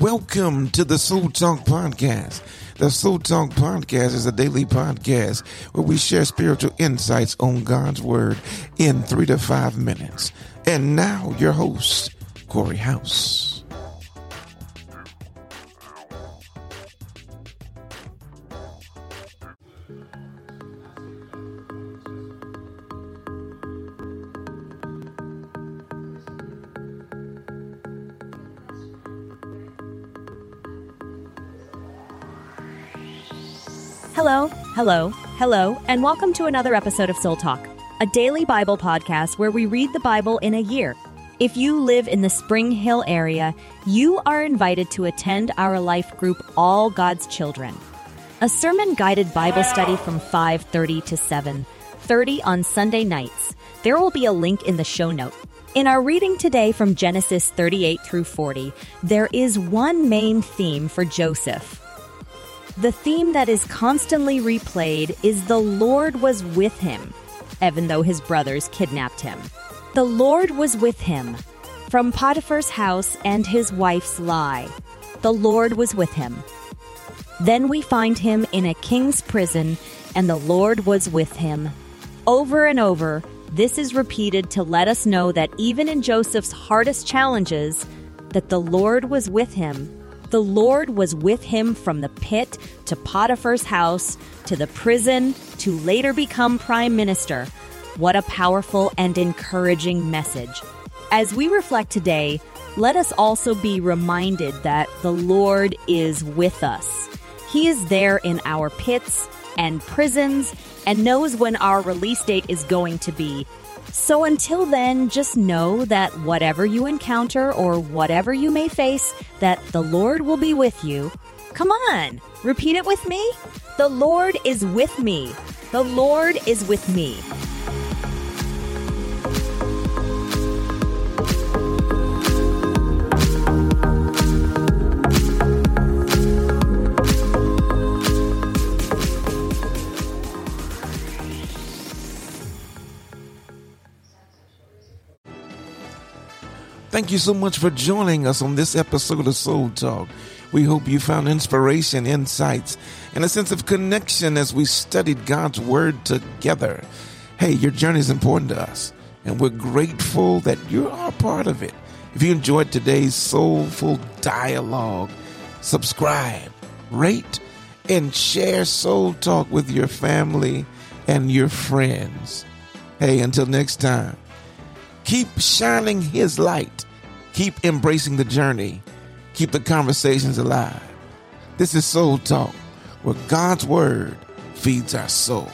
Welcome to the Soul Talk Podcast. The Soul Talk Podcast is a daily podcast where we share spiritual insights on God's Word in three to five minutes. And now, your host, Corey House. Hello, hello, hello, and welcome to another episode of Soul Talk, a daily Bible podcast where we read the Bible in a year. If you live in the Spring Hill area, you are invited to attend our life group All God's Children. A sermon guided Bible study from 5:30 to 7:30 on Sunday nights. There will be a link in the show note. In our reading today from Genesis 38 through 40, there is one main theme for Joseph. The theme that is constantly replayed is the Lord was with him, even though his brothers kidnapped him. The Lord was with him. From Potiphar's house and his wife's lie, the Lord was with him. Then we find him in a king's prison, and the Lord was with him. Over and over, this is repeated to let us know that even in Joseph's hardest challenges, that the Lord was with him the Lord was with him from the pit to Potiphar's house to the prison to later become prime minister. What a powerful and encouraging message. As we reflect today, let us also be reminded that the Lord is with us. He is there in our pits and prisons and knows when our release date is going to be so until then, just know that whatever you encounter or whatever you may face, that the Lord will be with you. Come on, repeat it with me. The Lord is with me. The Lord is with me. Thank you so much for joining us on this episode of Soul Talk. We hope you found inspiration, insights, and a sense of connection as we studied God's Word together. Hey, your journey is important to us, and we're grateful that you are part of it. If you enjoyed today's soulful dialogue, subscribe, rate, and share Soul Talk with your family and your friends. Hey, until next time. Keep shining His light. Keep embracing the journey. Keep the conversations alive. This is Soul Talk, where God's Word feeds our soul.